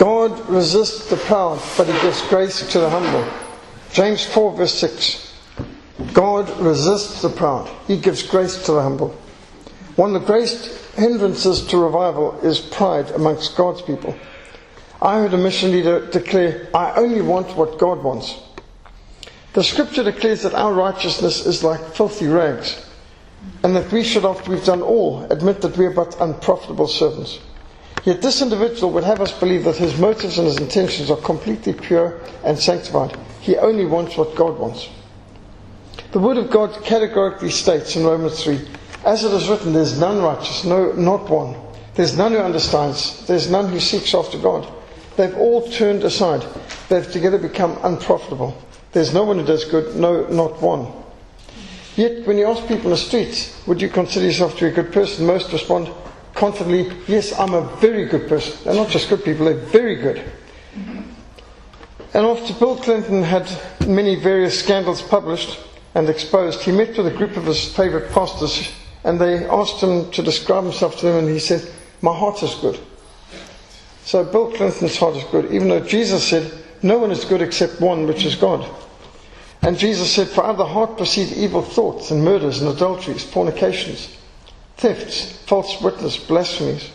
God resists the proud, but he gives grace to the humble. James 4, verse 6. God resists the proud, he gives grace to the humble. One of the greatest hindrances to revival is pride amongst God's people. I heard a mission leader declare, I only want what God wants. The scripture declares that our righteousness is like filthy rags, and that we should, after we've done all, admit that we are but unprofitable servants. Yet this individual would have us believe that his motives and his intentions are completely pure and sanctified. He only wants what God wants. The Word of God categorically states in Romans 3 As it is written, there's none righteous, no, not one. There's none who understands, there's none who seeks after God. They've all turned aside, they've together become unprofitable. There's no one who does good, no, not one. Yet, when you ask people in the streets, would you consider yourself to be a good person? Most respond confidently, yes, I'm a very good person. They're not just good people, they're very good. And after Bill Clinton had many various scandals published and exposed, he met with a group of his favorite pastors and they asked him to describe himself to them and he said, My heart is good. So Bill Clinton's heart is good, even though Jesus said, No one is good except one, which is God. And Jesus said, For out of the heart proceed evil thoughts and murders and adulteries, fornications, thefts, false witness, blasphemies.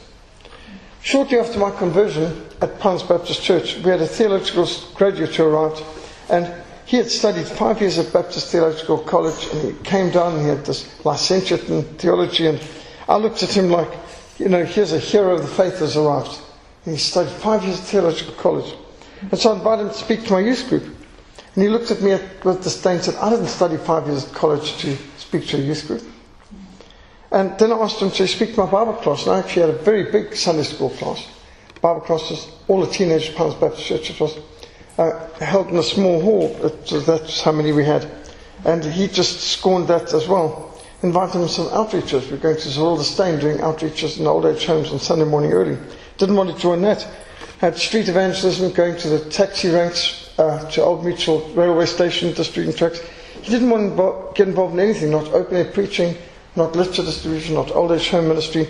Shortly after my conversion at Pines Baptist Church, we had a theological graduate who arrived, and he had studied five years at Baptist Theological College, and he came down and he had this licentiate in theology, and I looked at him like, you know, here's a hero of the faith has arrived. And he studied five years at Theological College. And so I invited him to speak to my youth group. And he looked at me with disdain and said, I didn't study five years at college to speak to a youth group. And then I asked him to speak to my Bible class. And I actually had a very big Sunday school class. Bible classes, all the teenage Pines Baptist Church. It was uh, held in a small hall. Was, that's how many we had. And he just scorned that as well. Invited him to some outreaches. We're going to Zeralda Stein doing outreaches in old age homes on Sunday morning early. Didn't want to join that. Had street evangelism, going to the taxi ranks, uh, to Old Mutual railway station, distributing tracts. He didn't want to get involved in anything, not open air preaching, not literature distribution, not old age home ministry,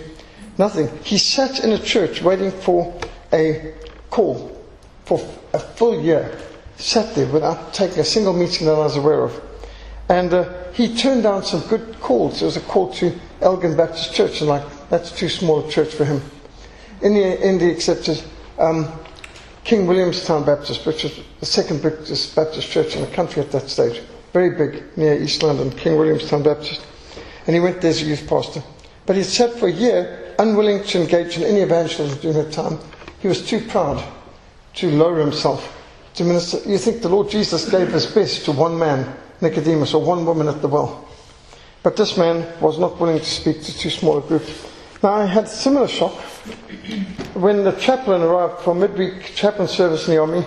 nothing. He sat in a church waiting for a call for a full year, sat there without taking a single meeting that I was aware of. And uh, he turned down some good calls. There was a call to Elgin Baptist Church, and like, that's too small a church for him. In the end, he accepted um, King Williamstown Baptist, which was the second biggest Baptist church in the country at that stage. Very big, near East London, King Williamstown Baptist. And he went there as a youth pastor. But he sat for a year, unwilling to engage in any evangelism during that time. He was too proud to lower himself to minister. You think the Lord Jesus gave his best to one man, Nicodemus, or one woman at the well. But this man was not willing to speak to too small a group. Now, I had a similar shock when the chaplain arrived for midweek chaplain service in the army,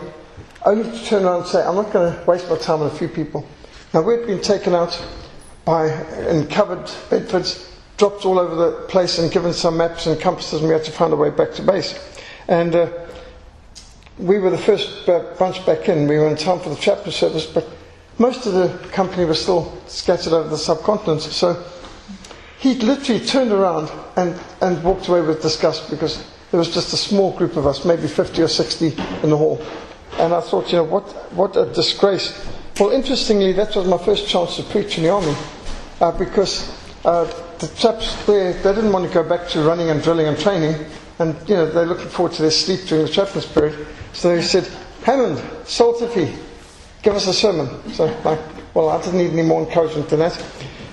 only to turn around and say, I'm not going to waste my time on a few people. Now, we'd been taken out by, in covered Bedfords, dropped all over the place and given some maps and compasses, and we had to find a way back to base. And uh, we were the first bunch back in. We were in time for the chaplain service, but most of the company was still scattered over the subcontinent. So he literally turned around and, and walked away with disgust because there was just a small group of us, maybe 50 or 60 in the hall. And I thought, you know, what, what a disgrace. Well, interestingly, that was my first chance to preach in the army uh, because uh, the chaps there, they didn't want to go back to running and drilling and training. And, you know, they're looking forward to their sleep during the chaplain's period. So they said, Hammond, Saltiffy, give us a sermon. So, like, well, I didn't need any more encouragement than that.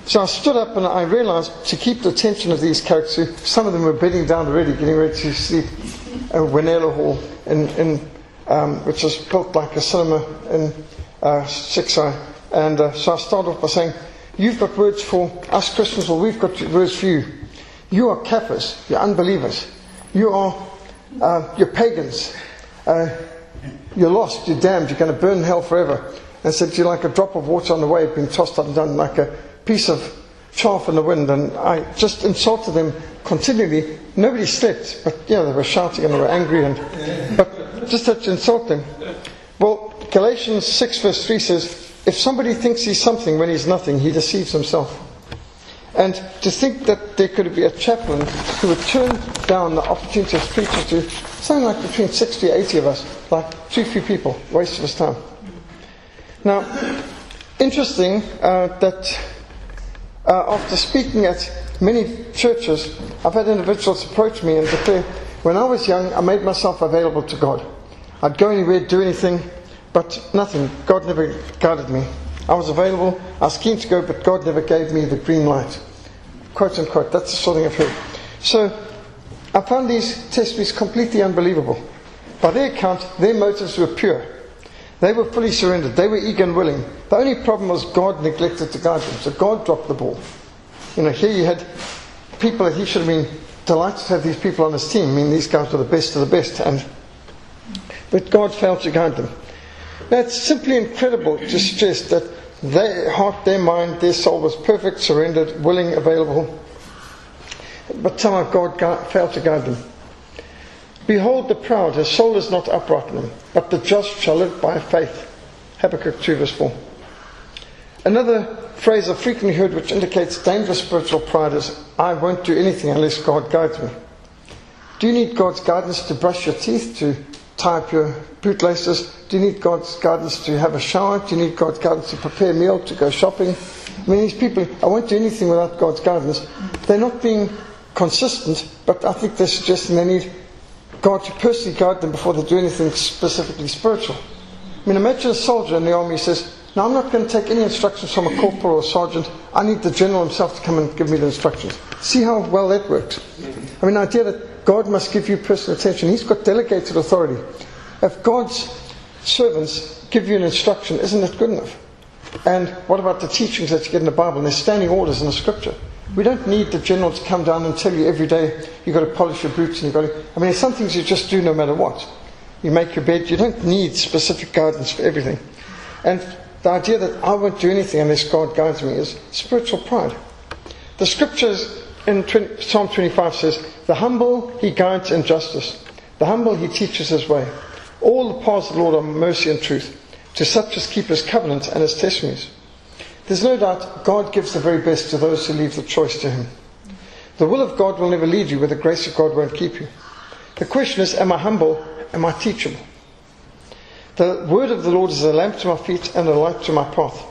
So I stood up and I realized to keep the attention of these characters, some of them were bedding down already, getting ready to sleep at Winella Hall, in, in, um, which was built like a cinema in uh. And uh, so I started off by saying, You've got words for us Christians, or we've got words for you. You are Kafirs, you're unbelievers. You are uh, you're pagans. Uh, you're lost, you're damned, you're going to burn in hell forever. And said, You're like a drop of water on the wave being tossed up and down like a piece of chaff in the wind, and I just insulted them continually. Nobody slept, but yeah, they were shouting and they were angry, and but just to insult them. Well, Galatians 6 verse 3 says, if somebody thinks he's something when he's nothing, he deceives himself. And to think that there could be a chaplain who would turn down the opportunity of preaching to something like between 60 or 80 of us, like too few people, waste of his time. Now, interesting uh, that uh, after speaking at many churches, I've had individuals approach me and declare, when I was young, I made myself available to God. I'd go anywhere, do anything, but nothing. God never guided me. I was available, I was keen to go, but God never gave me the green light. Quote unquote. That's the sort of thing I've heard. So I found these testimonies completely unbelievable. By their account, their motives were pure. They were fully surrendered. They were eager and willing. The only problem was God neglected to guide them. So God dropped the ball. You know, here you had people that he should have been delighted to have these people on his team. I mean, these guys were the best of the best. And, but God failed to guide them. It's simply incredible to suggest that their heart, their mind, their soul was perfect, surrendered, willing, available. But somehow God failed to guide them. Behold the proud, his soul is not upright in but the just shall live by faith. Habakkuk 2 verse 4. Another phrase I've frequently heard which indicates dangerous spiritual pride is, I won't do anything unless God guides me. Do you need God's guidance to brush your teeth, to up your bootlaces? Do you need God's guidance to have a shower? Do you need God's guidance to prepare a meal, to go shopping? I mean, these people, I won't do anything without God's guidance. They're not being consistent, but I think they're suggesting they need God to personally guide them before they do anything specifically spiritual. I mean, imagine a soldier in the army says, Now, I'm not going to take any instructions from a corporal or a sergeant. I need the general himself to come and give me the instructions. See how well that works. I mean, the idea that God must give you personal attention, He's got delegated authority. If God's servants give you an instruction, isn't it good enough? And what about the teachings that you get in the Bible? And there's standing orders in the scripture. We don't need the general to come down and tell you every day you've got to polish your boots and you've got to. I mean, there's some things you just do no matter what. You make your bed, you don't need specific guidance for everything. And the idea that I won't do anything unless God guides me is spiritual pride. The scriptures in Psalm 25 says, The humble he guides in justice, the humble he teaches his way. All the paths of the Lord are mercy and truth, to such as keep his covenant and his testimonies. There's no doubt God gives the very best to those who leave the choice to him. The will of God will never lead you where the grace of God won't keep you. The question is, am I humble? Am I teachable? The word of the Lord is a lamp to my feet and a light to my path.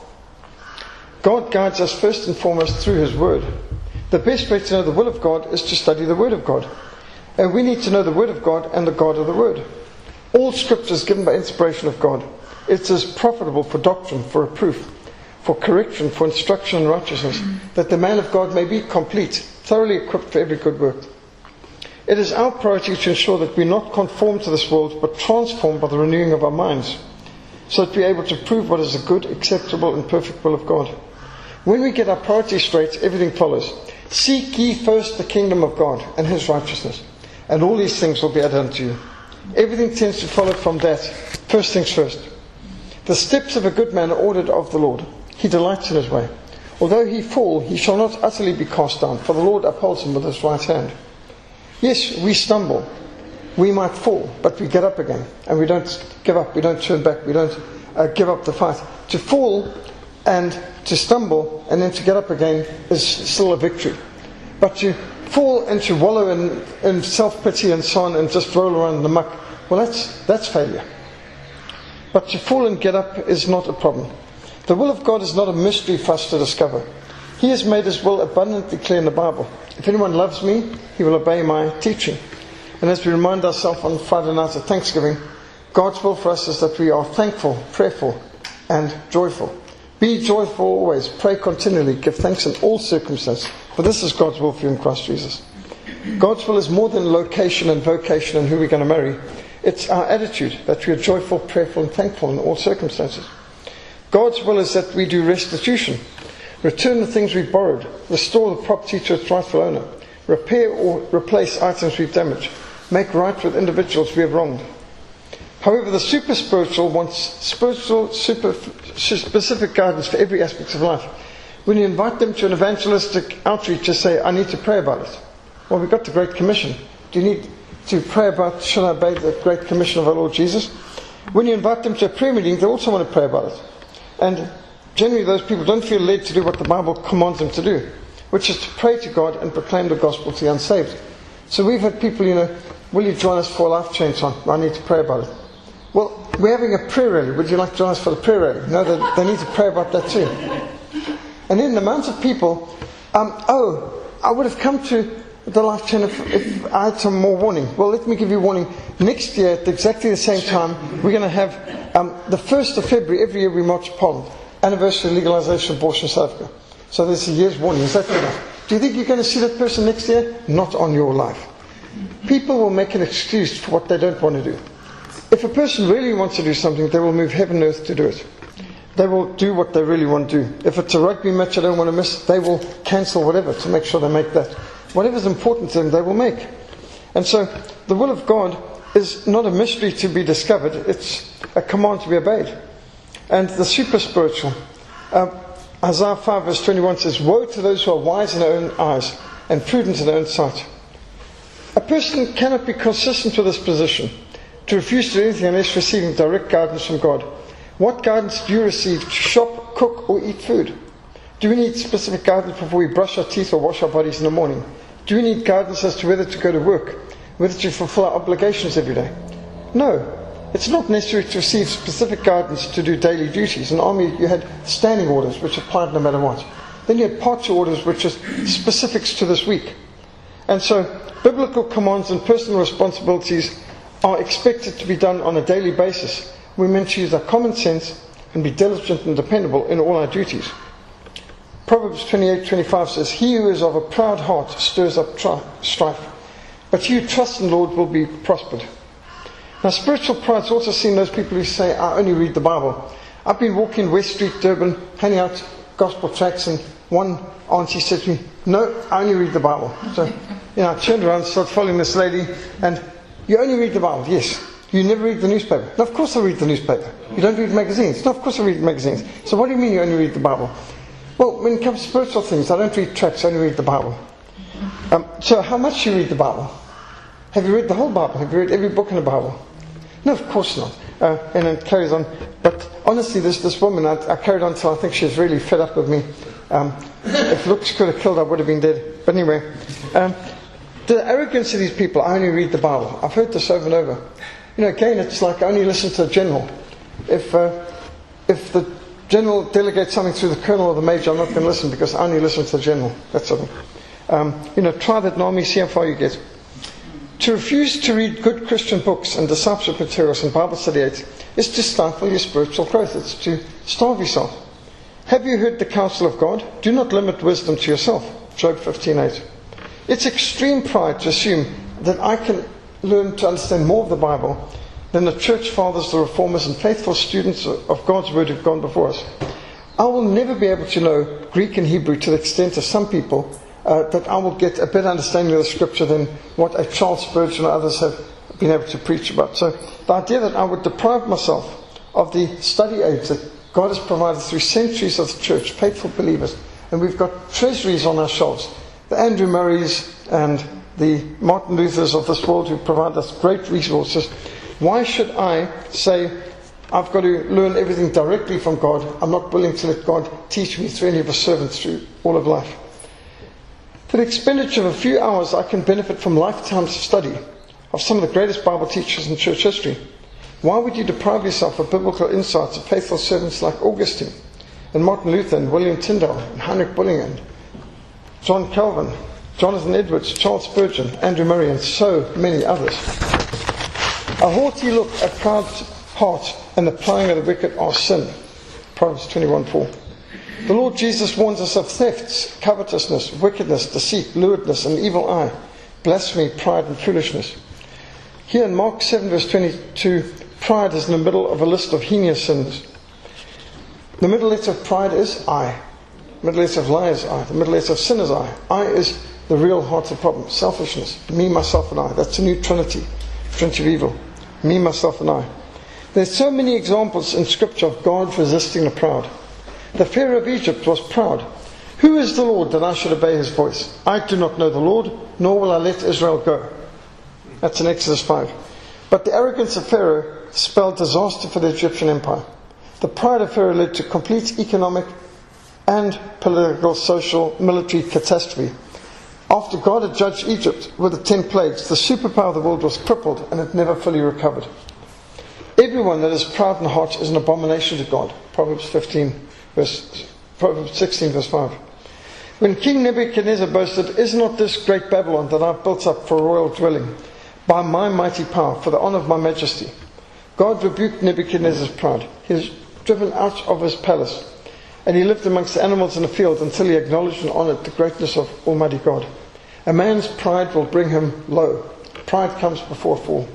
God guides us first and foremost through His Word. The best way to know the will of God is to study the Word of God. And we need to know the Word of God and the God of the Word. All Scripture is given by inspiration of God. It is profitable for doctrine, for reproof, for correction, for instruction in righteousness, that the man of God may be complete, thoroughly equipped for every good work. It is our priority to ensure that we not conform to this world, but transformed by the renewing of our minds, so that we are able to prove what is the good, acceptable, and perfect will of God. When we get our priorities straight, everything follows. Seek ye first the kingdom of God and his righteousness, and all these things will be added unto you. Everything tends to follow from that. First things first. The steps of a good man are ordered of the Lord. He delights in his way. Although he fall, he shall not utterly be cast down, for the Lord upholds him with his right hand. Yes, we stumble. We might fall, but we get up again. And we don't give up. We don't turn back. We don't uh, give up the fight. To fall and to stumble and then to get up again is still a victory. But to fall and to wallow in, in self pity and so on and just roll around in the muck, well, that's, that's failure. But to fall and get up is not a problem. The will of God is not a mystery for us to discover. He has made his will abundantly clear in the Bible. If anyone loves me, he will obey my teaching. And as we remind ourselves on Friday night of Thanksgiving, God's will for us is that we are thankful, prayerful, and joyful. Be joyful always, pray continually, give thanks in all circumstances, for this is God's will for you in Christ Jesus. God's will is more than location and vocation and who we're going to marry. It's our attitude that we are joyful, prayerful, and thankful in all circumstances. God's will is that we do restitution, return the things we've borrowed, restore the property to its rightful owner, repair or replace items we've damaged, make right with individuals we have wronged. However, the super spiritual wants spiritual, super specific guidance for every aspect of life. When you invite them to an evangelistic outreach, just say, I need to pray about it. Well, we've got the Great Commission. Do you need to pray about, should I obey the Great Commission of our Lord Jesus? When you invite them to a prayer meeting, they also want to pray about it. And generally, those people don't feel led to do what the Bible commands them to do. which is to pray to God and proclaim the gospel to the unsaved. So we've had people, you know, will you join us for a life change? I need to pray about it. Well, we're having a prayer rally. Would you like to us for the prayer rally? No, they, they need to pray about that too. And then the amount of people, um, oh, I would have come to the life chain if, if, I had some more warning. Well, let me give you warning. Next year, at exactly the same time, we're going to have um, the 1st of February, every year we march Parliament, anniversary of legalisation of abortion in South Africa. So there's a year's warning. Is that enough? Do you think you're going to see that person next year? Not on your life. People will make an excuse for what they don't want to do. If a person really wants to do something, they will move heaven and earth to do it. They will do what they really want to do. If it's a rugby match I don't want to miss, they will cancel whatever to make sure they make that. Whatever's important to them, they will make. And so, the will of God is not a mystery to be discovered, it's a command to be obeyed. And the super spiritual, uh, Isaiah 5 verse 21 says, Woe to those who are wise in their own eyes and prudent in their own sight. A person cannot be consistent with this position to refuse to do anything unless receiving direct guidance from God. What guidance do you receive to shop, cook, or eat food? Do we need specific guidance before we brush our teeth or wash our bodies in the morning? Do we need guidance as to whether to go to work, whether to fulfill our obligations every day? No. It's not necessary to receive specific guidance to do daily duties. In the army, you had standing orders, which applied no matter what. Then you had party orders, which are specifics to this week. And so, biblical commands and personal responsibilities are expected to be done on a daily basis. We're meant to use our common sense and be diligent and dependable in all our duties. Proverbs 28:25 says, "He who is of a proud heart stirs up tri- strife, but he who trusts in the Lord will be prospered." Now, spiritual pride is also seen those people who say, "I only read the Bible." I've been walking West Street, Durban, handing out gospel tracts, and one auntie said to me, "No, I only read the Bible." So, you know, I turned around, started following this lady, and you only read the Bible, yes. You never read the newspaper. No, of course I read the newspaper. You don't read magazines. No, of course I read magazines. So what do you mean you only read the Bible? Well, when it comes to spiritual things, I don't read tracts, I only read the Bible. Um, so how much do you read the Bible? Have you read the whole Bible? Have you read every book in the Bible? No, of course not. Uh, and it carries on. But honestly, this, this woman, I, I carried on until I think she was really fed up with me. Um, if looks could have killed, I would have been dead. But anyway, um, the arrogance of these people, I only read the Bible. I've heard this over and over. You know, again, it's like I only listen to the general. If, uh, if the general delegates something through the colonel or the major, I'm not going to listen because I only listen to the general. That's sort of thing. Um, you know, try that army, see how far you get. To refuse to read good Christian books and discipleship materials and Bible study aids is to stifle your spiritual growth. It's to starve yourself. Have you heard the counsel of God? Do not limit wisdom to yourself. Job 15:8. It's extreme pride to assume that I can learn to understand more of the Bible than the church fathers, the reformers, and faithful students of God's word who've gone before us. I will never be able to know Greek and Hebrew to the extent of some people uh, that I will get a better understanding of the scripture than what a Charles Spurgeon or others have been able to preach about. So the idea that I would deprive myself of the study aids that God has provided through centuries of the church, faithful believers, and we've got treasuries on our shelves the Andrew Murrays and the Martin Luthers of this world who provide us great resources. Why should I say I've got to learn everything directly from God? I'm not willing to let God teach me through any of his servants through all of life. For the expenditure of a few hours, I can benefit from lifetimes of study of some of the greatest Bible teachers in church history. Why would you deprive yourself of biblical insights of faithful servants like Augustine and Martin Luther and William Tyndale and Heinrich Bullinger John Calvin, Jonathan Edwards, Charles Spurgeon, Andrew Murray, and so many others. A haughty look, a proud heart, and the plying of the wicked are sin. Proverbs 21:4. The Lord Jesus warns us of thefts, covetousness, wickedness, deceit, lewdness, and evil eye, blasphemy, pride, and foolishness. Here in Mark 7, verse 22, pride is in the middle of a list of heinous sins. The middle letter of pride is I middle letter of lie is I. The middle letter of sinners, I. I is the real heart of the problem. Selfishness. Me, myself, and I. That's the new Trinity. Trinity of evil. Me, myself, and I. There's so many examples in Scripture of God resisting the proud. The Pharaoh of Egypt was proud. Who is the Lord that I should obey his voice? I do not know the Lord, nor will I let Israel go. That's in Exodus 5. But the arrogance of Pharaoh spelled disaster for the Egyptian empire. The pride of Pharaoh led to complete economic and political, social, military catastrophe. After God had judged Egypt with the ten plagues, the superpower of the world was crippled and it never fully recovered. Everyone that is proud in heart is an abomination to God. Proverbs 15, verse, Proverbs 16, verse 5. When King Nebuchadnezzar boasted, Is not this great Babylon that I built up for a royal dwelling, by my mighty power, for the honor of my majesty? God rebuked Nebuchadnezzar's pride. He was driven out of his palace, and he lived amongst the animals in the field until he acknowledged and honored the greatness of Almighty God. A man's pride will bring him low. Pride comes before fall.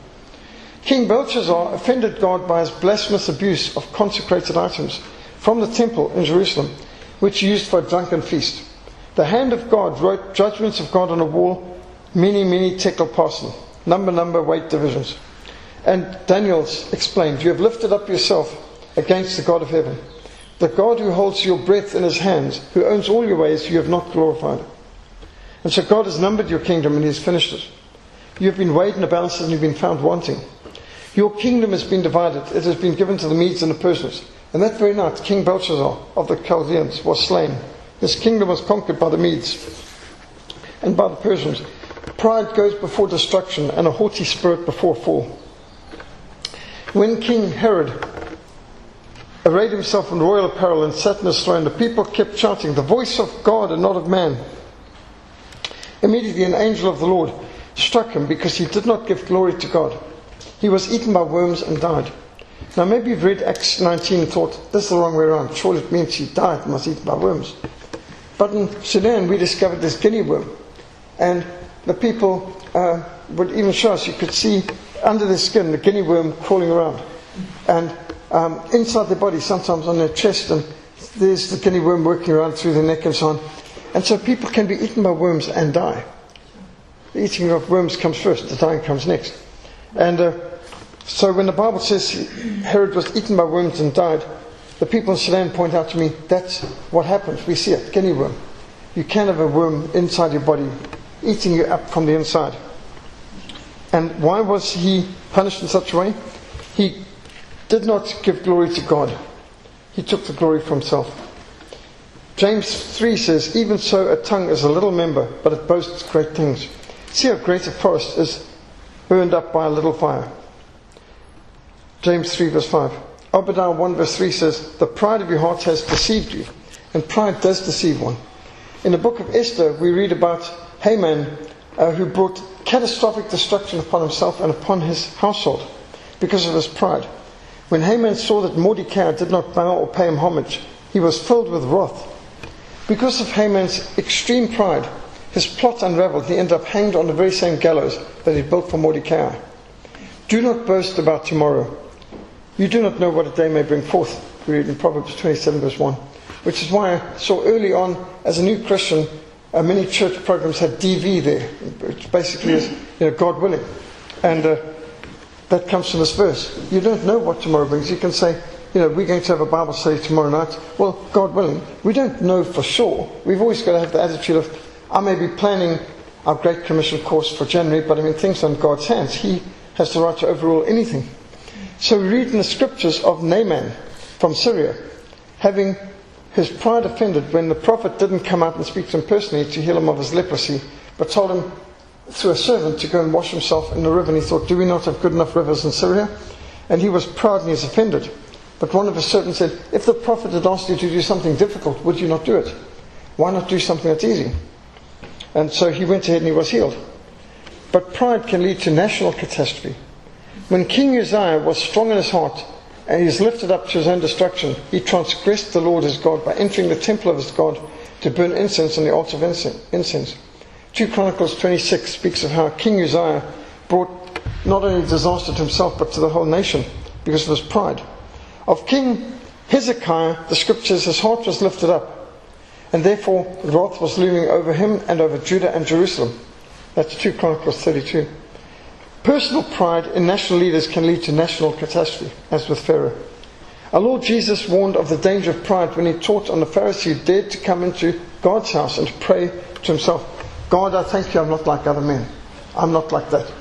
King Belshazzar offended God by his blasphemous abuse of consecrated items from the temple in Jerusalem, which he used for a drunken feast. The hand of God wrote judgments of God on a wall, mene, mene tekel parsin, number, number, weight divisions. And Daniel's explained, You have lifted up yourself against the God of heaven. The God who holds your breath in his hands, who owns all your ways, you have not glorified. And so God has numbered your kingdom and he has finished it. You have been weighed in the balances and you've been found wanting. Your kingdom has been divided. It has been given to the Medes and the Persians. And that very night, King Belshazzar of the Chaldeans was slain. His kingdom was conquered by the Medes and by the Persians. Pride goes before destruction and a haughty spirit before fall. When King Herod arrayed himself in royal apparel and sat in his throne, the people kept shouting, The voice of God and not of man. Immediately, an angel of the Lord struck him because he did not give glory to God. He was eaten by worms and died. Now, maybe you've read Acts 19 and thought, this is the wrong way around. Surely it means he died and was eaten by worms. But in Sudan, we discovered this guinea worm. And the people uh, would even show us, you could see under their skin the guinea worm crawling around. And um, inside their body, sometimes on their chest, and there's the guinea worm working around through the neck and so on. And so people can be eaten by worms and die. The eating of worms comes first, the dying comes next. And uh, so when the Bible says Herod was eaten by worms and died, the people in Sudan point out to me that's what happens. We see it, guinea worm. You can have a worm inside your body, eating you up from the inside. And why was he punished in such a way? He did not give glory to God. He took the glory for himself. James 3 says, Even so, a tongue is a little member, but it boasts great things. See how great a forest is burned up by a little fire. James 3, verse 5. Obadiah 1 verse 3 says, The pride of your heart has deceived you. And pride does deceive one. In the book of Esther, we read about Haman uh, who brought catastrophic destruction upon himself and upon his household because of his pride. When Haman saw that Mordecai did not bow or pay him homage, he was filled with wrath. Because of Haman's extreme pride, his plot unraveled. He ended up hanged on the very same gallows that he built for Mordecai. Do not boast about tomorrow you do not know what a day may bring forth. We read in Proverbs 27, verse 1. Which is why I saw early on, as a new Christian, uh, many church programs had DV there, which basically is, you know, God willing. And uh, that comes from this verse. You don't know what tomorrow brings. You can say, you know, we're going to have a Bible study tomorrow night. Well, God willing. We don't know for sure. We've always got to have the attitude of, I may be planning our Great Commission course for January, but I mean, things are in God's hands. He has the right to overrule anything. So we read in the scriptures of Naaman from Syria, having his pride offended when the prophet didn't come out and speak to him personally to heal him of his leprosy, but told him through a servant to go and wash himself in the river. And he thought, Do we not have good enough rivers in Syria? And he was proud and he was offended. But one of his servants said, If the prophet had asked you to do something difficult, would you not do it? Why not do something that's easy? And so he went ahead and he was healed. But pride can lead to national catastrophe. When King Uzziah was strong in his heart and he was lifted up to his own destruction, he transgressed the Lord his God by entering the temple of his God to burn incense on the altar of incense. 2 Chronicles 26 speaks of how King Uzziah brought not only disaster to himself but to the whole nation because of his pride. Of King Hezekiah, the scriptures, his heart was lifted up, and therefore wrath was looming over him and over Judah and Jerusalem. That's 2 Chronicles 32. Personal pride in national leaders can lead to national catastrophe, as with Pharaoh. Our Lord Jesus warned of the danger of pride when he taught on the Pharisee who dared to come into God's house and to pray to himself, God, I thank you I'm not like other men. I'm not like that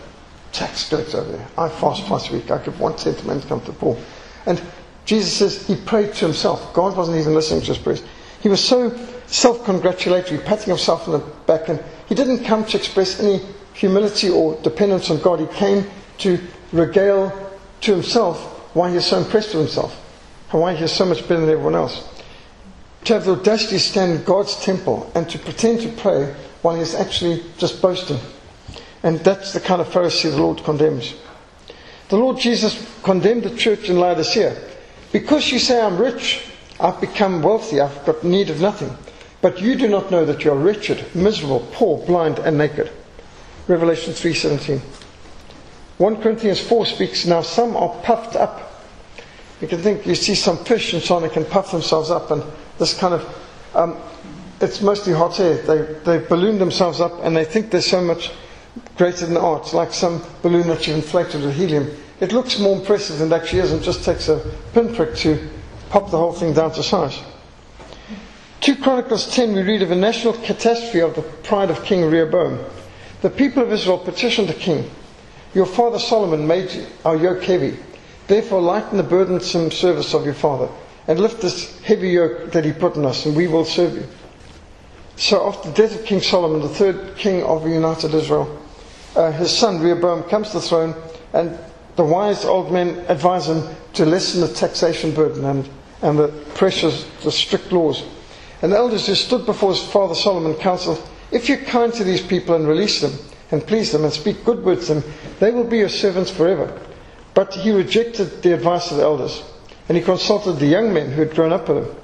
tax collector over there. I fast twice a week. I give one to men to come to the poor. And Jesus says he prayed to himself. God wasn't even listening to his prayers. He was so self congratulatory, patting himself on the back, and he didn't come to express any humility or dependence on God. He came to regale to himself why he's so impressed with himself and why he's so much better than everyone else. To have the audacity to stand in God's temple and to pretend to pray while he's actually just boasting. And that's the kind of Pharisee the Lord condemns. The Lord Jesus condemned the church in Laodicea. Because you say I'm rich, I've become wealthy, I've got need of nothing. But you do not know that you are wretched, miserable, poor, blind, and naked. Revelation 3:17. 1 Corinthians 4 speaks, now some are puffed up. You can think, you see some fish and so on, they can puff themselves up, and this kind of, um, it's mostly hot air. They, they balloon themselves up and they think they're so much greater than art. Like some balloon that you've inflated with helium. It looks more impressive than it actually is and just takes a pinprick to pop the whole thing down to size. 2 Chronicles 10, we read of a national catastrophe of the pride of King Rehoboam. The people of Israel petitioned the king, Your father Solomon made our yoke heavy. Therefore, lighten the burdensome service of your father and lift this heavy yoke that he put on us, and we will serve you. So, after the death of King Solomon, the third king of united Israel, uh, his son Rehoboam comes to the throne, and the wise old men advise him to lessen the taxation burden and, and the pressures, the strict laws. And the elders who stood before his father Solomon counseled, If you're kind to these people and release them, and please them, and speak good words to them, they will be your servants forever. But he rejected the advice of the elders, and he consulted the young men who had grown up with him.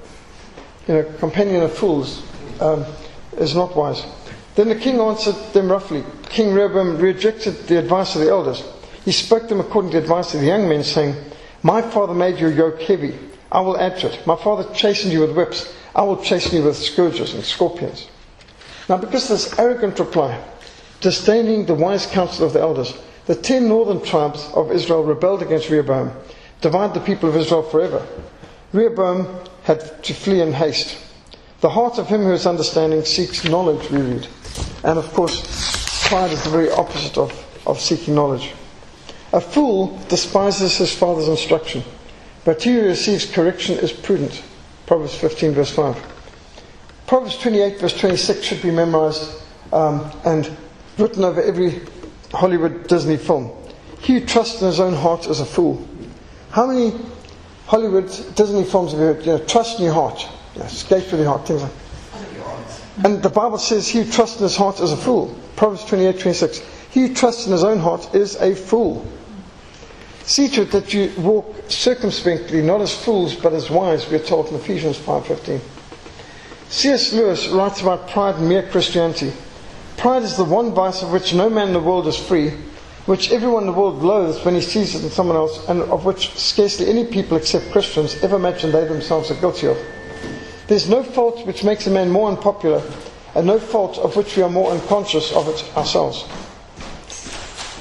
You know, companion of fools um, is not wise. Then the king answered them roughly. King Rehoboam rejected the advice of the elders. He spoke to them according to the advice of the young men, saying, My father made your yoke heavy. I will add to it. My father chastened you with whips. I will chasten you with scourges and scorpions. Now, because of this arrogant reply, disdaining the wise counsel of the elders, the ten northern tribes of Israel rebelled against Rehoboam, divided the people of Israel forever. Rehoboam had to flee in haste. The heart of him who is understanding seeks knowledge, we read. And of course, pride is the very opposite of, of seeking knowledge. A fool despises his father's instruction, but he who receives correction is prudent. Proverbs 15, verse 5. Proverbs 28, verse 26 should be memorized um, and written over every Hollywood Disney film. He who trusts in his own heart is a fool. How many Hollywood Disney films have you heard? You know, trust in your heart, know, escape with your heart, And the Bible says, he who trusts in his heart is a fool. Proverbs 28, 26. He who trusts in his own heart is a fool. See to it that you walk circumspectly, not as fools, but as wise, we are told in Ephesians 5.15. C.S. Lewis writes about pride and mere Christianity. Pride is the one vice of which no man in the world is free, which everyone in the world loathes when he sees it in someone else, and of which scarcely any people except Christians ever imagine they themselves are guilty of. There's no fault which makes a man more unpopular, and no fault of which we are more unconscious of it ourselves.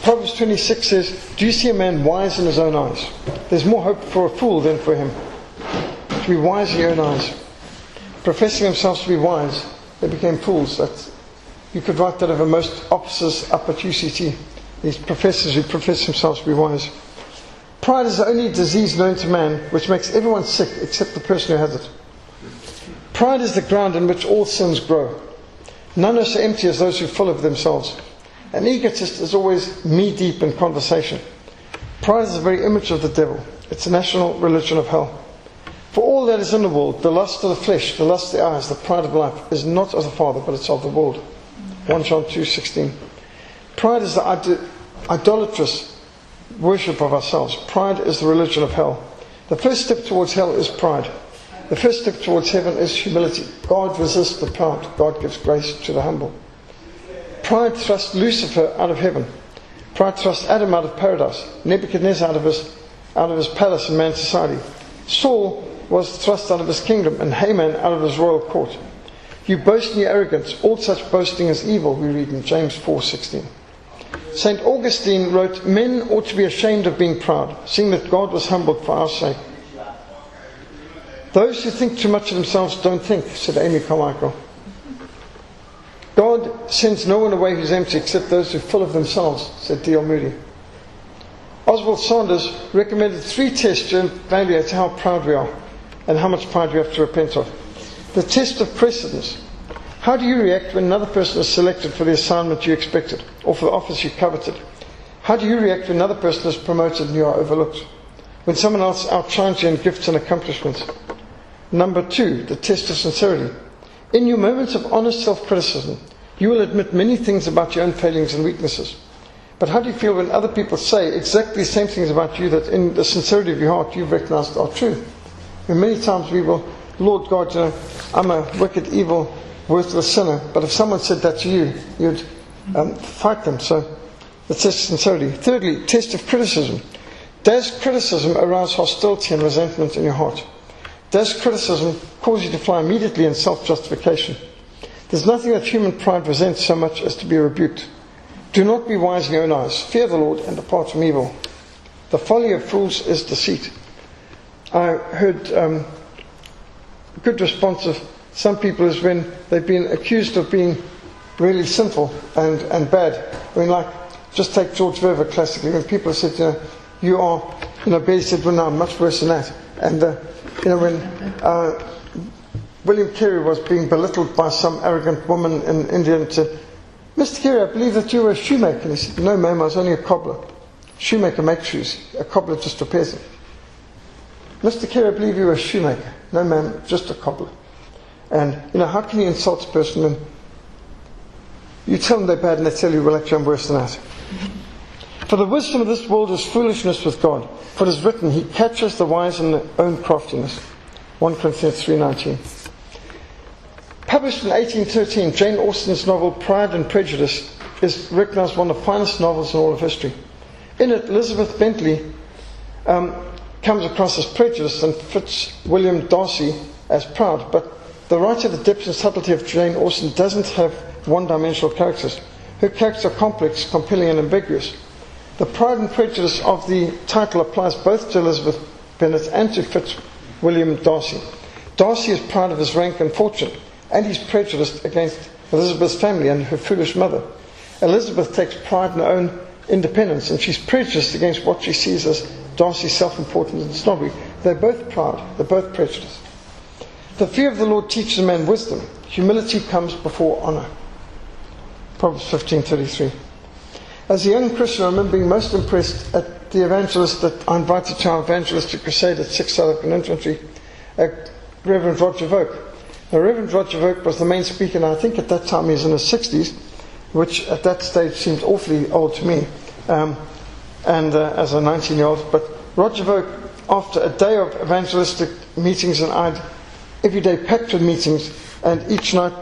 Proverbs 26 says, Do you see a man wise in his own eyes? There's more hope for a fool than for him. To be wise in your own eyes. Professing themselves to be wise, they became fools. That's, you could write that over most officers up at UCT. These professors who profess themselves to be wise. Pride is the only disease known to man which makes everyone sick except the person who has it. Pride is the ground in which all sins grow. None are so empty as those who full of themselves. An egotist is always knee deep in conversation. Pride is the very image of the devil. It's the national religion of hell. For all that is in the world, the lust of the flesh, the lust of the eyes, the pride of life, is not of the Father, but it's of the world. 1 John 2.16 Pride is the idolatrous worship of ourselves. Pride is the religion of hell. The first step towards hell is pride. The first step towards heaven is humility. God resists the proud. God gives grace to the humble. Pride thrust Lucifer out of heaven. Pride thrust Adam out of paradise. Nebuchadnezzar out of his, out of his palace in man's society. Saul was thrust out of his kingdom and Haman out of his royal court. You boast in your arrogance. All such boasting is evil, we read in James 4.16. St. Augustine wrote, Men ought to be ashamed of being proud, seeing that God was humbled for our sake. Those who think too much of themselves don't think, said Amy Carmichael. God sends no one away who's empty except those who are full of themselves, said D.L. Moody. Oswald Sanders recommended three tests to evaluate how proud we are and how much pride we have to repent of. The test of precedence. How do you react when another person is selected for the assignment you expected or for the office you coveted? How do you react when another person is promoted and you are overlooked? When someone else outshines you in gifts and accomplishments? Number two, the test of sincerity. In your moments of honest self criticism, you will admit many things about your own failings and weaknesses. But how do you feel when other people say exactly the same things about you that in the sincerity of your heart you've recognized are true? And many times we will, Lord God, you know, I'm a wicked, evil, worthless sinner. But if someone said that to you, you'd um, fight them. So the test of sincerity. Thirdly, test of criticism. Does criticism arouse hostility and resentment in your heart? Does criticism cause you to fly immediately in self justification? There's nothing that human pride resents so much as to be rebuked. Do not be wise in your own eyes. Fear the Lord and depart from evil. The folly of fools is deceit. I heard um, a good response of some people is when they've been accused of being really sinful and, and bad. I mean, like, just take George Verwer classically, when people said, you know, you are, you know, Betty said, well, no, I'm much worse than that. And, uh, you know, when uh, William Carey was being belittled by some arrogant woman in India and said, Mr. Carey, I believe that you were a shoemaker. And he said, No, ma'am, I was only a cobbler. Shoemaker makes shoes. A cobbler just repairs them. Mr. Carey, I believe you were a shoemaker. No, ma'am, just a cobbler. And, you know, how can you insult a person and you tell them they're bad and they tell you, well, actually, I'm worse than that. For the wisdom of this world is foolishness with God. For it is written, He catches the wise in their own craftiness. 1 Corinthians 3.19 Published in 1813, Jane Austen's novel Pride and Prejudice is recognized one of the finest novels in all of history. In it, Elizabeth Bennet um, comes across as prejudiced and Fitzwilliam Darcy as proud, but the writer, the depth and subtlety of Jane Austen doesn't have one dimensional characters. Her characters are complex, compelling, and ambiguous. The pride and prejudice of the title applies both to Elizabeth Bennet and to Fitzwilliam Darcy. Darcy is proud of his rank and fortune, and he's prejudiced against Elizabeth's family and her foolish mother. Elizabeth takes pride in her own independence, and she's prejudiced against what she sees as Darcy's self importance and snobbery. They're both proud, they're both prejudiced. The fear of the Lord teaches a man wisdom. Humility comes before honor. Proverbs 15:33. As a young Christian, I remember being most impressed at the evangelist that I invited to our evangelistic crusade at 6th South African Infantry, uh, Reverend Roger Voke. Now, Reverend Roger Voke was the main speaker, and I think at that time he was in his 60s, which at that stage seemed awfully old to me, um, and uh, as a 19 year old. But Roger Voke, after a day of evangelistic meetings, and I'd every day packed with meetings, and each night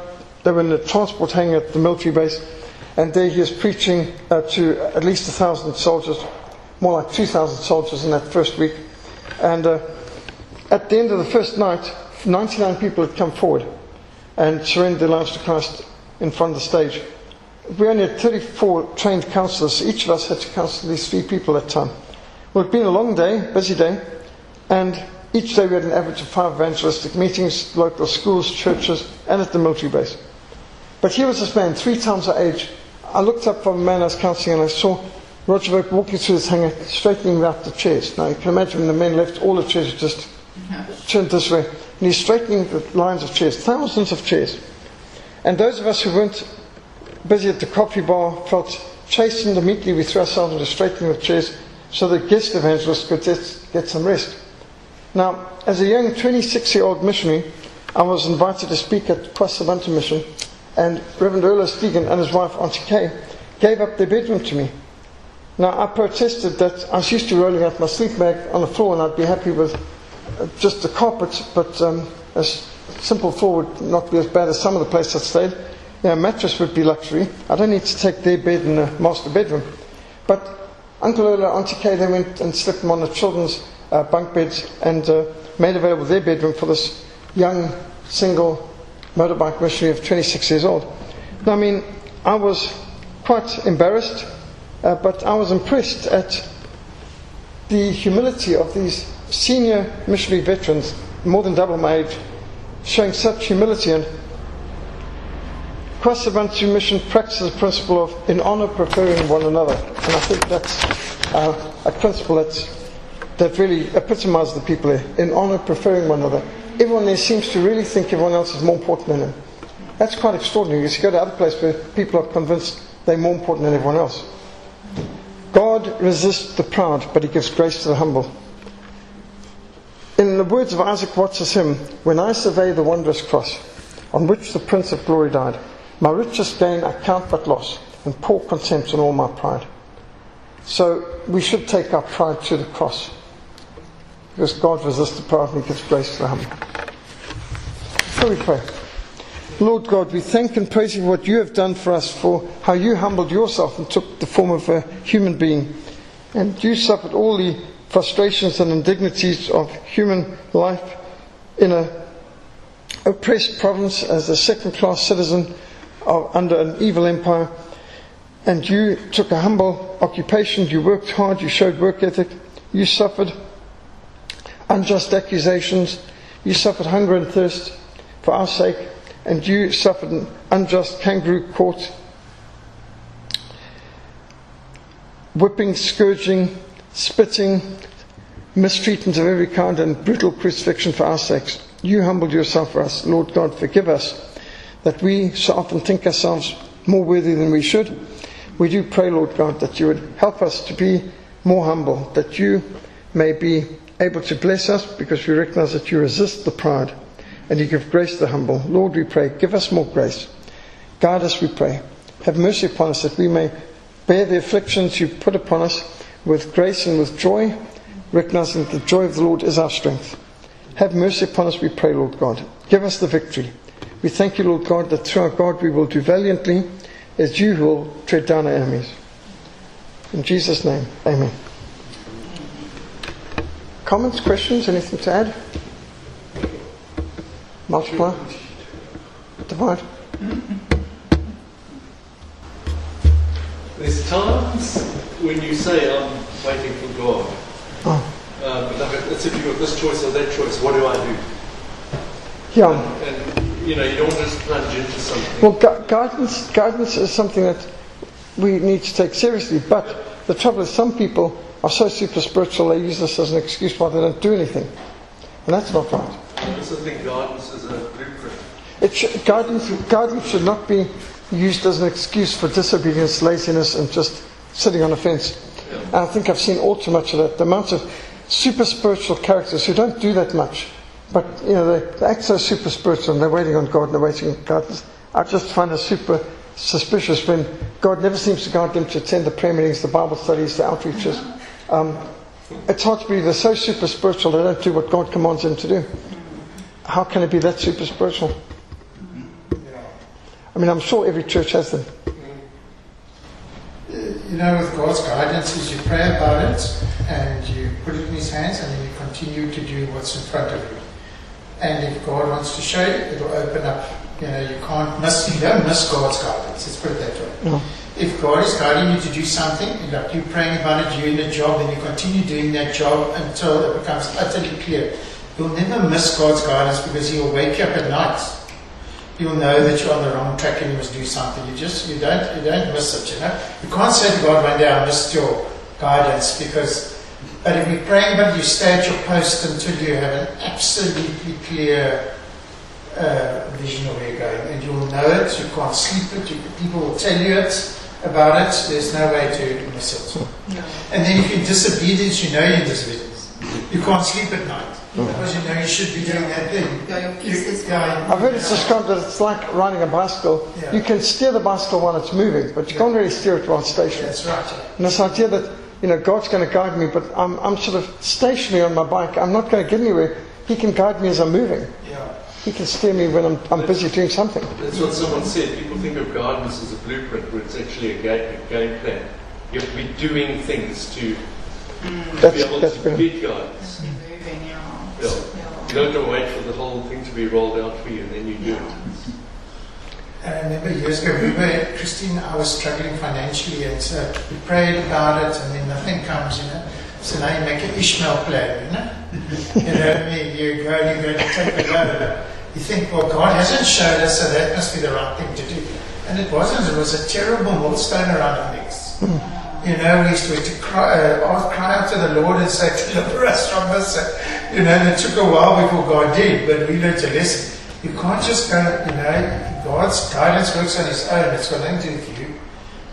they were in a transport hangar at the military base, and there he was preaching uh, to at least a thousand soldiers, more like 2,000 soldiers in that first week. And uh, at the end of the first night, 99 people had come forward and surrendered their lives to Christ in front of the stage. We only had 34 trained counselors. Each of us had to counsel these three people at a time. Well, it'd been a long day, busy day, and each day we had an average of five evangelistic meetings, local schools, churches, and at the military base. But here was this man, three times our age. I looked up from a man I was counseling and I saw Roger Voke walking through this hangar, straightening out the chairs. Now you can imagine when the men left, all the chairs just turned this way. And he's straightening the lines of chairs, thousands of chairs. And those of us who weren't busy at the coffee bar felt chastened immediately. We threw ourselves into straightening the chairs so the guest evangelists could get, get some rest. Now, as a young 26 year old missionary, I was invited to speak at KwaSizabantu Mission, and Reverend Erlo Stegen and his wife, Auntie Kay, gave up their bedroom to me. Now, I protested that I was used to rolling out my sleep bag on the floor, and I'd be happy with uh, just the carpet, but um, a simple floor would not be as bad as some of the places I'd stayed. You know, a mattress would be luxury. I don't need to take their bed in the master bedroom. But Uncle Erlo, Auntie Kay, they went and slept them on the children's uh, bunk beds and uh, made available their bedroom for this young single motorbike missionary of 26 years old. I mean, I was quite embarrassed, uh, but I was impressed at the humility of these senior missionary veterans, more than double my age, showing such humility. And KwaSizabantu Mission practices the principle of in honor preferring one another. And I think that's uh, a principle that's that really epitomizes the people here. In honor, preferring one another. Everyone there seems to really think everyone else is more important than them. That's quite extraordinary you go to other places where people are convinced they're more important than everyone else. God resists the proud, but he gives grace to the humble. In the words of Isaac Watts' hymn, When I survey the wondrous cross on which the Prince of Glory died, my richest gain I count but loss, and pour contempt on all my pride. So we should take our pride to the cross. Because God resists the proud and gives grace to the humble. So we pray. Lord God, we thank and praise you for what you have done for us, for how you humbled yourself and took the form of a human being. And you suffered all the frustrations and indignities of human life in an oppressed province as a second class citizen of, under an evil empire. And you took a humble occupation, you worked hard, you showed work ethic, you suffered unjust accusations, you suffered hunger and thirst for our sake, and you suffered an unjust kangaroo court, whipping, scourging, spitting, mistreatment of every kind, and brutal crucifixion for our sakes. You humbled yourself for us. Lord God, forgive us that we so often think ourselves more worthy than we should. We do pray, Lord God, that you would help us to be more humble, that you may be able to bless us because we recognize that you resist the proud and you give grace to the humble. Lord, we pray, give us more grace. Guide us, we pray. Have mercy upon us that we may bear the afflictions you put upon us with grace and with joy, recognizing that the joy of the Lord is our strength. Have mercy upon us, we pray, Lord God. Give us the victory. We thank you, Lord God, that through our God we will do valiantly as you will tread down our enemies. In Jesus' name, amen. Comments, questions, anything to add? Multiply? Divide? There's times when you say, I'm waiting for God. Oh, Um, like it's if you've got this choice or that choice, what do I do? yeah. And, you know, you don't just plunge into something. Well, gu- guidance, guidance is something that we need to take seriously. But the trouble is, some people are so super spiritual they use this as an excuse why they don't do anything, and that's not right. I also think guidance is a blueprint. It should, guidance, guidance should not be used as an excuse for disobedience, laziness, and just sitting on a fence. And I think I've seen all too much of that. The amount of super spiritual characters who don't do that much, but you know they, they act so super spiritual and they're waiting on God and they're waiting on guidance. I just find it super suspicious when God never seems to guide them to attend the prayer meetings, the Bible studies, the outreaches. Um, it's hard to believe they're so super spiritual they don't do what God commands them to do. How can it be that super spiritual? I mean, I'm sure every church has them. You know, with God's guidance, is you pray about it and you put it in His hands, and then you continue to do what's in front of you. And if God wants to show you, it'll open up. You know, you can't miss. You don't miss God's guidance. Let's put it that way. No. If God is guiding you to do something, like you're praying about it, you're in a job, and you continue doing that job until it becomes utterly clear. You'll never miss God's guidance because He'll wake you up at night you'll know that you're on the wrong track and you must do something. You just you don't you don't miss it, you know. You can't say to God one day I missed your guidance because but if you're praying but you stay at your post until you have an absolutely clear uh, vision of where you're going and you'll know it, you can't sleep it, you, people will tell you it about it, there's no way to miss it. And then if you're disobedience, you know you're disobedience. You can't sleep at night. Because you know you should be doing that thing. Yeah, your You- peace is yeah, I've heard it's described that it's like riding a bicycle. Yeah. You can steer the bicycle while it's moving, but you can't really steer it while it's stationary. That's right. And this idea that, you know, God's going to guide me, but I'm, I'm sort of stationary on my bike. I'm not going to get anywhere. He can guide me as I'm moving. Yeah. He can steer me when I'm, I'm busy doing something. That's what someone said. People think of guidance as a blueprint, where it's actually a game, a game plan. You have to be doing things to That's, be able that's to brilliant. beat guidance. moving, yeah. Yeah. Yeah. You don't have to wait for the whole thing to be rolled out for you, and then you do it. I remember years ago, we were, Christine and I was struggling financially, and so we prayed about it, and then nothing comes, you know. So now you make an Ishmael plan, you know. you know what I mean? You go and you're going to take a loan. You think, well, God hasn't showed us, so that must be the right thing to do. And it wasn't. It was a terrible millstone around our necks. You know, we used to, cry, uh, cry out to the Lord and say, deliver us from this. You know, and it took a while before God did, but we learned to listen. You can't just go, you know, God's guidance works on His own. It's got nothing to do with you.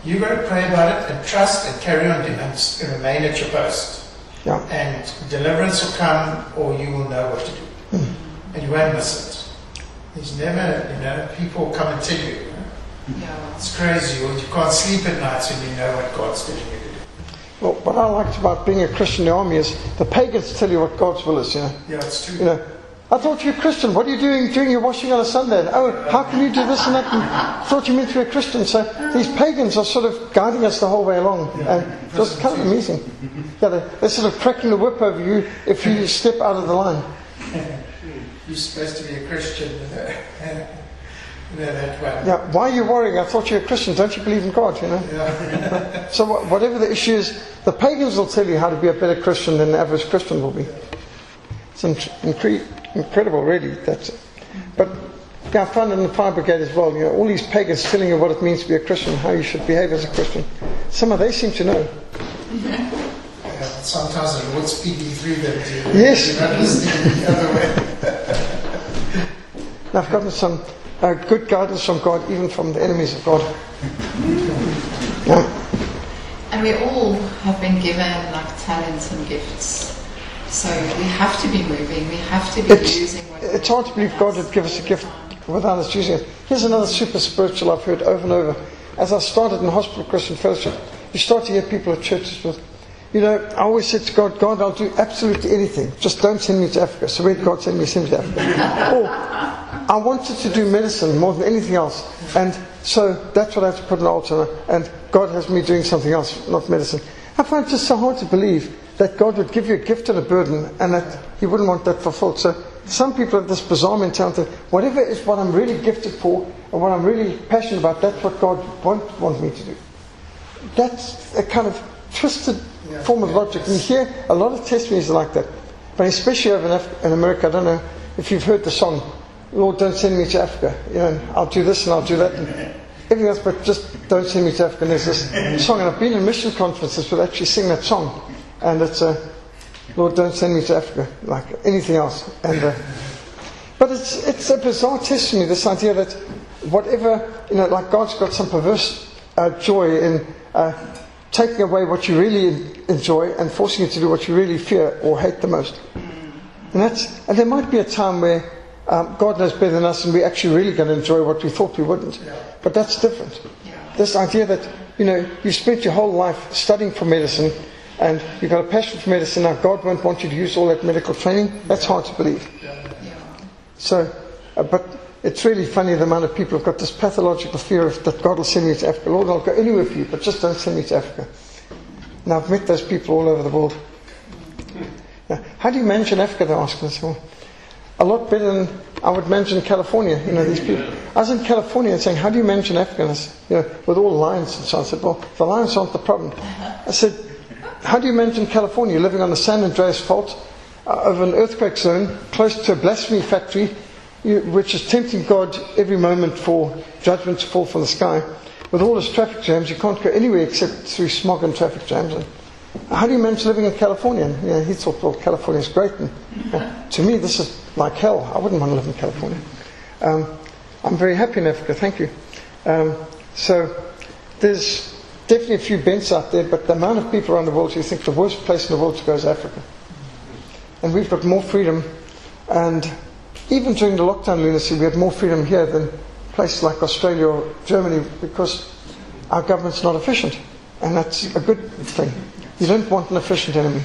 You've got to pray about it and trust and carry on and remain at your post. Yeah. And deliverance will come or you will know what to do. Hmm. And you won't miss it. There's never, you know, people come and tell you. you know, Yeah. It's crazy, or you can't sleep at night when you know what God's telling you to do. Well, what I liked about being a Christian in the army is the pagans tell you what God's will is, you know. Yeah, it's true. You know, I thought you were a Christian. What are you doing doing your washing on a Sunday? Oh, how can you do this and that? I thought you meant to be a Christian. So these pagans are sort of guiding us the whole way along. And kind of amusing. Yeah, they- they're sort of cracking the whip over you if you step out of the line. You're supposed to be a Christian. You know, you know that one. Yeah, why are you worrying? I thought you were a Christian. Don't you believe in God, you know? Yeah. So whatever the issue is, the pagans will tell you how to be a better Christian than the average Christian will be. It's in- incre- incredible, really. That's, but yeah, I found in the fire brigade as well. You know, all these pagans telling you what it means to be a Christian, how you should behave as a Christian. Some of they seem to know. Yeah, Sometimes the Lord's speaking through them to you. Yes. You're not listening the other way. And I've gotten some uh, good guidance from God, even from the enemies of God. Yeah. And we all have been given like talents and gifts. So we have to be moving, we have to be It's, using what it's hard to believe God would give us a gift without us using it. Here's another super spiritual I've heard over and over. As I started in Hospital Christian Fellowship, you start to hear people at churches with, you know, I always said to God, God, I'll do absolutely anything. Just don't send me to Africa. So where did God send me? Send me to Africa. or, I wanted to do medicine more than anything else. And so that's what I had to put on the altar. And God has me doing something else, not medicine. I find it just so hard to believe that God would give you a gift and a burden and that He wouldn't want that fulfilled. So some people have this bizarre mentality whatever is what I'm really gifted for and what I'm really passionate about, that's what God won't want me to do. That's a kind of twisted form of logic. And you hear a lot of testimonies like that. But especially over in, Af- in America, I don't know if you've heard the song, Lord, don't send me to Africa. You know, I'll do this and I'll do that. And everything else, but just don't send me to Africa. And there's this song, and I've been in mission conferences where they actually sing that song. And it's, uh, Lord, don't send me to Africa, like anything else. And, uh, but it's, it's a bizarre testimony, this idea that whatever, you know, like God's got some perverse uh, joy in uh, taking away what you really enjoy and forcing you to do what you really fear or hate the most. And, that's, and there might be a time where um, God knows better than us and we're actually really going to enjoy what we thought we wouldn't. But that's different. This idea that, you know, you spent your whole life studying for medicine and you've got a passion for medicine, now God won't want you to use all that medical training, that's hard to believe. So, uh, but it's really funny the amount of people who've got this pathological fear of that God will send me to Africa. Lord, I'll go anywhere for you, but just don't send me to Africa. Now, I've met those people all over the world. Yeah. How do you manage in Africa? They ask me. I well, a lot better than I would manage in California. You know, these people. I was in California and saying, how do you manage in Africa? And you know, with all the lions and so on. I said, well, the lions aren't the problem. I said, how do you manage in California? Living on the San Andreas fault uh, of an earthquake zone, close to a blasphemy factory, you, which is tempting God every moment for judgment to fall from the sky. With all these traffic jams, you can't go anywhere except through smog and traffic jams. And how do you manage living in California? He thought, well, California's great. And, to me, this is like hell. I wouldn't want to live in California. Um, I'm very happy in Africa, thank you. Um, so there's definitely a few bents out there, but the amount of people around the world who think the worst place in the world to go is Africa. And we've got more freedom. And even during the lockdown lunacy, we had more freedom here than places like Australia or Germany because our government's not efficient. And that's a good thing. You don't want an efficient enemy.